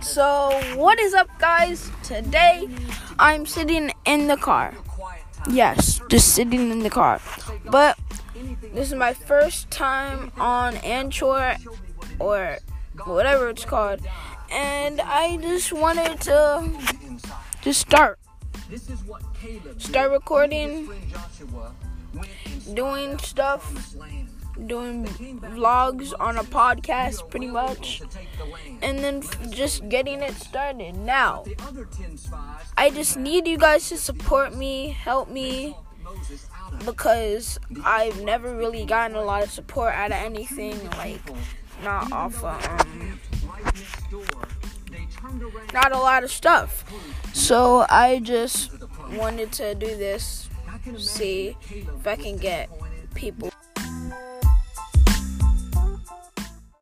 So, what is up, guys? Today, I'm sitting in the car. Yes, just sitting in the car. But this is my first time on Anchor or whatever it's called, and I just wanted to just start. Start recording, doing stuff doing vlogs on a podcast pretty much. And then just getting it started. Now i just need you guys to support me help me because i've never really gotten a lot of support out of anything like not off of, um, not a lot of stuff. So i just wanted to do this see if i can get people